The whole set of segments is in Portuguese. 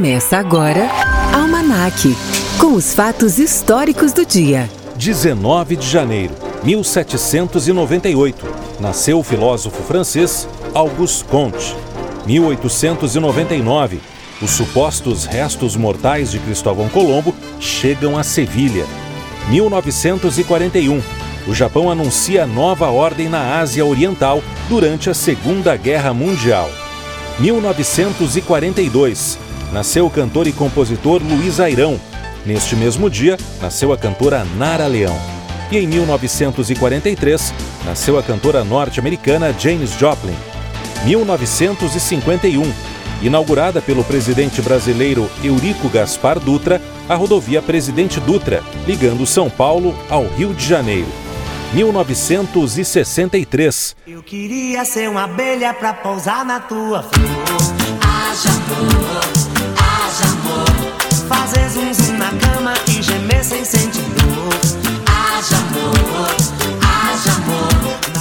Começa agora Almanac, com os fatos históricos do dia. 19 de janeiro, 1798. Nasceu o filósofo francês Auguste Comte. 1899. Os supostos restos mortais de Cristóvão Colombo chegam a Sevilha. 1941. O Japão anuncia nova ordem na Ásia Oriental durante a Segunda Guerra Mundial. 1942. Nasceu o cantor e compositor Luiz Airão. Neste mesmo dia, nasceu a cantora Nara Leão. E em 1943, nasceu a cantora norte-americana Janis Joplin. 1951, inaugurada pelo presidente brasileiro Eurico Gaspar Dutra, a rodovia Presidente Dutra, ligando São Paulo ao Rio de Janeiro. 1963. Eu queria ser uma abelha pra pousar na tua flor. Haja amor,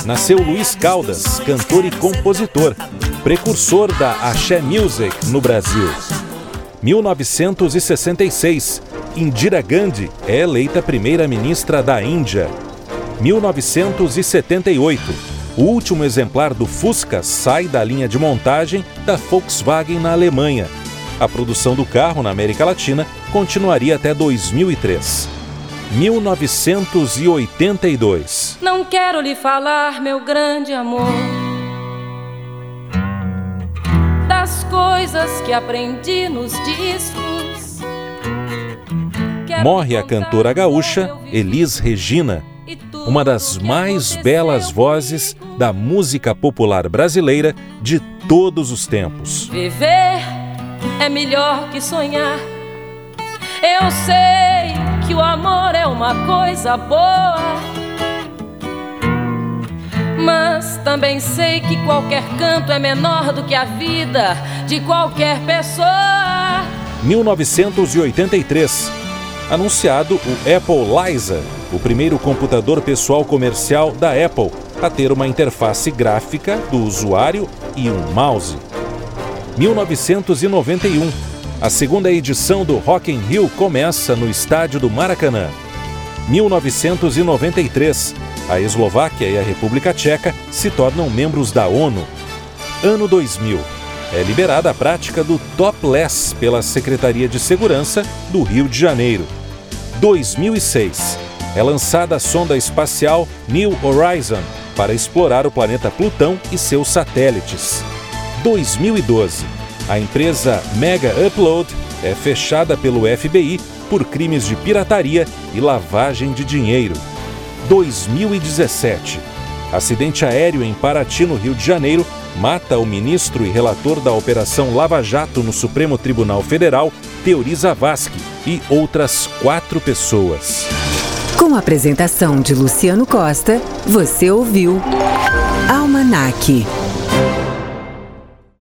Nasceu Luiz Caldas, cantor e compositor, precursor da Axé Music no Brasil. 1966. Indira Gandhi é eleita primeira-ministra da Índia. 1978. O último exemplar do Fusca sai da linha de montagem da Volkswagen na Alemanha. A produção do carro na América Latina continuaria até 2003. 1982. Não quero lhe falar, meu grande amor, das coisas que aprendi nos discos. Quero Morre a cantora gaúcha Elis Regina, uma das mais belas vozes da música popular brasileira de todos os tempos. Viver é melhor que sonhar. Eu sei que o amor uma coisa boa. Mas também sei que qualquer canto é menor do que a vida de qualquer pessoa. 1983. Anunciado o Apple Liza, o primeiro computador pessoal comercial da Apple a ter uma interface gráfica do usuário e um mouse. 1991. A segunda edição do Rock in Rio começa no estádio do Maracanã. 1993. A Eslováquia e a República Tcheca se tornam membros da ONU. Ano 2000. É liberada a prática do topless pela Secretaria de Segurança do Rio de Janeiro. 2006. É lançada a sonda espacial New Horizon para explorar o planeta Plutão e seus satélites. 2012. A empresa Mega Upload é fechada pelo FBI por crimes de pirataria e lavagem de dinheiro. 2017. Acidente aéreo em Paraty, no Rio de Janeiro, mata o ministro e relator da Operação Lava Jato no Supremo Tribunal Federal, Teori Zavascki, e outras quatro pessoas. Com a apresentação de Luciano Costa, você ouviu Almanac.